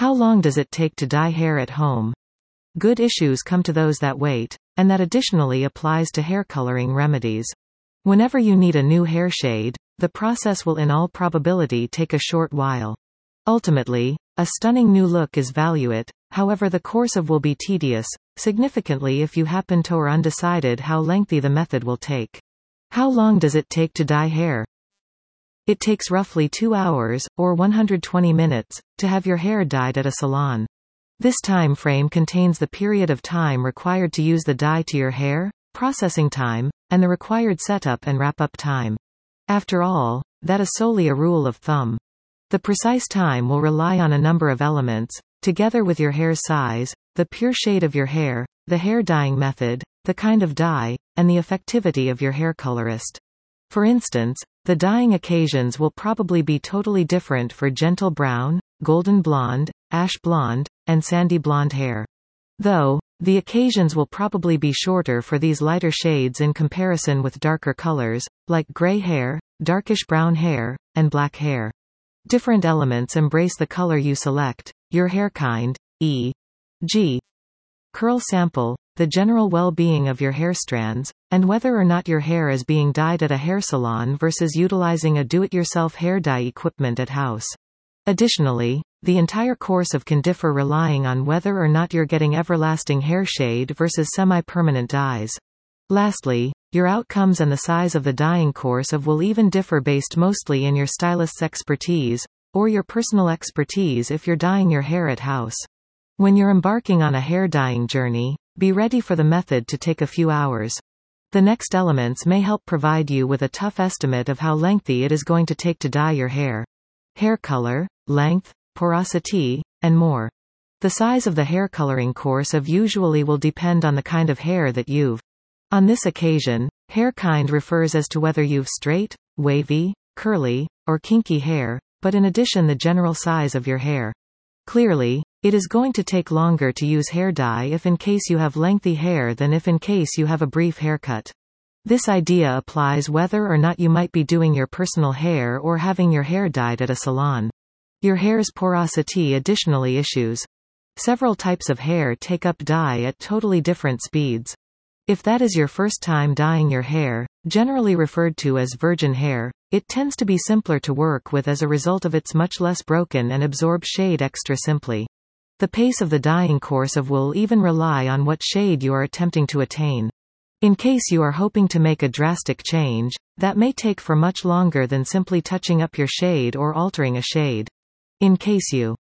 How long does it take to dye hair at home? Good issues come to those that wait, and that additionally applies to hair coloring remedies. Whenever you need a new hair shade, the process will in all probability take a short while. Ultimately, a stunning new look is valued, however the course of will be tedious, significantly if you happen to or undecided how lengthy the method will take. How long does it take to dye hair? It takes roughly 2 hours, or 120 minutes, to have your hair dyed at a salon. This time frame contains the period of time required to use the dye to your hair, processing time, and the required setup and wrap-up time. After all, that is solely a rule of thumb. The precise time will rely on a number of elements, together with your hair's size, the pure shade of your hair, the hair dyeing method, the kind of dye, and the effectivity of your hair colorist. For instance, the dyeing occasions will probably be totally different for gentle brown, golden blonde, ash blonde, and sandy blonde hair. Though, the occasions will probably be shorter for these lighter shades in comparison with darker colors, like gray hair, darkish brown hair, and black hair. Different elements embrace the color you select, your hair kind, e.g. curl sample, the general well-being of your hair strands, and whether or not your hair is being dyed at a hair salon versus utilizing a do-it-yourself hair dye equipment at house. Additionally, the entire course of can differ relying on whether or not you're getting everlasting hair shade versus semi-permanent dyes. Lastly, your outcomes and the size of the dyeing course of will even differ based mostly in your stylist's expertise, or your personal expertise if you're dyeing your hair at house. When you're embarking on a hair dyeing journey, be ready for the method to take a few hours. The next elements may help provide you with a tough estimate of how lengthy it is going to take to dye your hair. Hair color, length, porosity, and more. The size of the hair coloring course of usually will depend on the kind of hair that you've. On this occasion, hair kind refers as to whether you've straight, wavy, curly, or kinky hair, but in addition the general size of your hair. Clearly, it is going to take longer to use hair dye if in case you have lengthy hair than if in case you have a brief haircut. This idea applies whether or not you might be doing your personal hair or having your hair dyed at a salon. Your hair's porosity additionally issues. Several types of hair take up dye at totally different speeds. If that is your first time dyeing your hair, generally referred to as virgin hair, it tends to be simpler to work with as a result of its much less broken and absorb shade extra simply. The pace of the dyeing course of will even rely on what shade you are attempting to attain. In case you are hoping to make a drastic change, that may take for much longer than simply touching up your shade or altering a shade. In case you